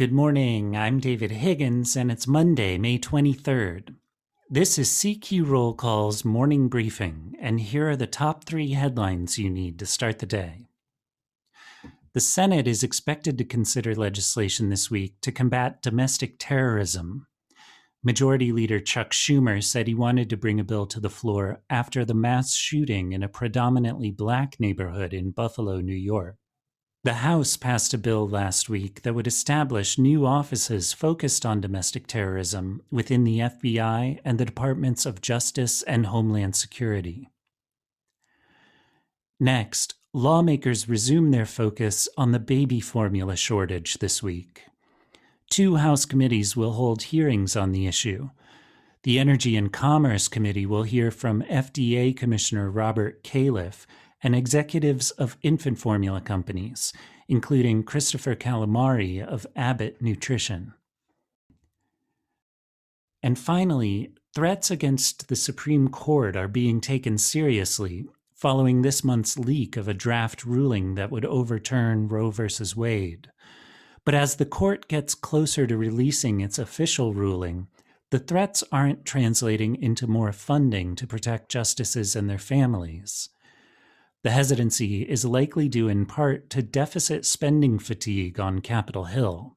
Good morning. I'm David Higgins, and it's Monday, May 23rd. This is CQ Roll Call's morning briefing, and here are the top three headlines you need to start the day. The Senate is expected to consider legislation this week to combat domestic terrorism. Majority Leader Chuck Schumer said he wanted to bring a bill to the floor after the mass shooting in a predominantly black neighborhood in Buffalo, New York. The House passed a bill last week that would establish new offices focused on domestic terrorism within the FBI and the Departments of Justice and Homeland Security. Next, lawmakers resume their focus on the baby formula shortage this week. Two House committees will hold hearings on the issue. The Energy and Commerce Committee will hear from FDA Commissioner Robert Califf and executives of infant formula companies, including Christopher Calamari of Abbott Nutrition. And finally, threats against the Supreme Court are being taken seriously following this month's leak of a draft ruling that would overturn Roe v. Wade. But as the court gets closer to releasing its official ruling, the threats aren't translating into more funding to protect justices and their families. The hesitancy is likely due in part to deficit spending fatigue on Capitol Hill.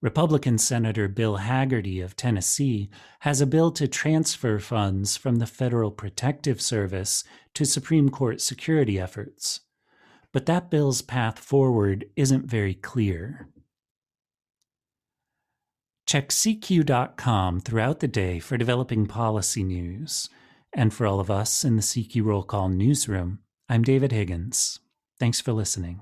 Republican Senator Bill Hagerty of Tennessee has a bill to transfer funds from the Federal Protective Service to Supreme Court security efforts. But that bill's path forward isn't very clear. Check CQ.com throughout the day for developing policy news. And for all of us in the CQ Roll Call newsroom, I'm David Higgins. Thanks for listening.